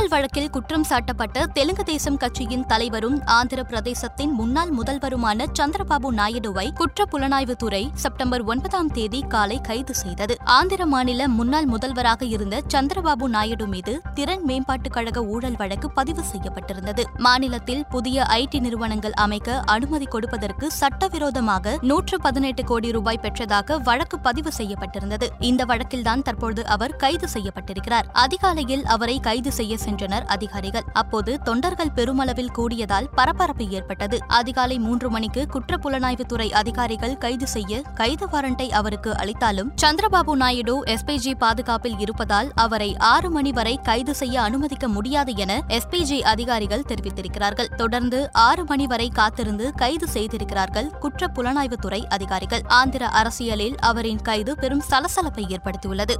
ஊழல் வழக்கில் குற்றம் சாட்டப்பட்ட தெலுங்கு தேசம் கட்சியின் தலைவரும் ஆந்திர பிரதேசத்தின் முன்னாள் முதல்வருமான சந்திரபாபு நாயுடுவை குற்ற புலனாய்வுத்துறை செப்டம்பர் ஒன்பதாம் தேதி காலை கைது செய்தது. ஆந்திர மாநில முன்னாள் முதல்வராக இருந்த சந்திரபாபு நாயுடு மீது திறன் மேம்பாட்டுக் கழக ஊழல் வழக்கு பதிவு செய்யப்பட்டிருந்தது. மாநிலத்தில் புதிய ஐடி நிறுவனங்கள் அமைக்க அனுமதி கொடுப்பதற்கு சட்டவிரோதமாக நூற்று பதினெட்டு கோடி ரூபாய் பெற்றதாக வழக்கு பதிவு செய்யப்பட்டிருந்தது. இந்த வழக்கில்தான் தற்போது அவர் கைது செய்யப்பட்டிருக்கிறார். அதிகாலையில் அவரை கைது செய்ய சென்றனர் அதிகாரிகள். அப்போது தொண்டர்கள் பெருமளவில் கூடியதால் பரபரப்பு ஏற்பட்டது. அதிகாலை மூன்று மணிக்கு குற்றப்புலனாய்வுத்துறை அதிகாரிகள் கைது செய்ய கைது வாரண்டை அவருக்கு அளித்தாலும் சந்திரபாபு நாயுடு எஸ்பிஜி பாதுகாப்பில் இருப்பதால் அவரை ஆறு மணி வரை கைது செய்ய அனுமதிக்க முடியாது என எஸ்பிஜி அதிகாரிகள் தெரிவித்திருக்கிறார்கள். தொடர்ந்து ஆறு மணி வரை காத்திருந்து கைது செய்திருக்கிறார்கள் குற்ற புலனாய்வுத்துறை அதிகாரிகள். ஆந்திர அரசியலில் அவரின் கைது பெரும் சலசலப்பை ஏற்படுத்தியுள்ளது.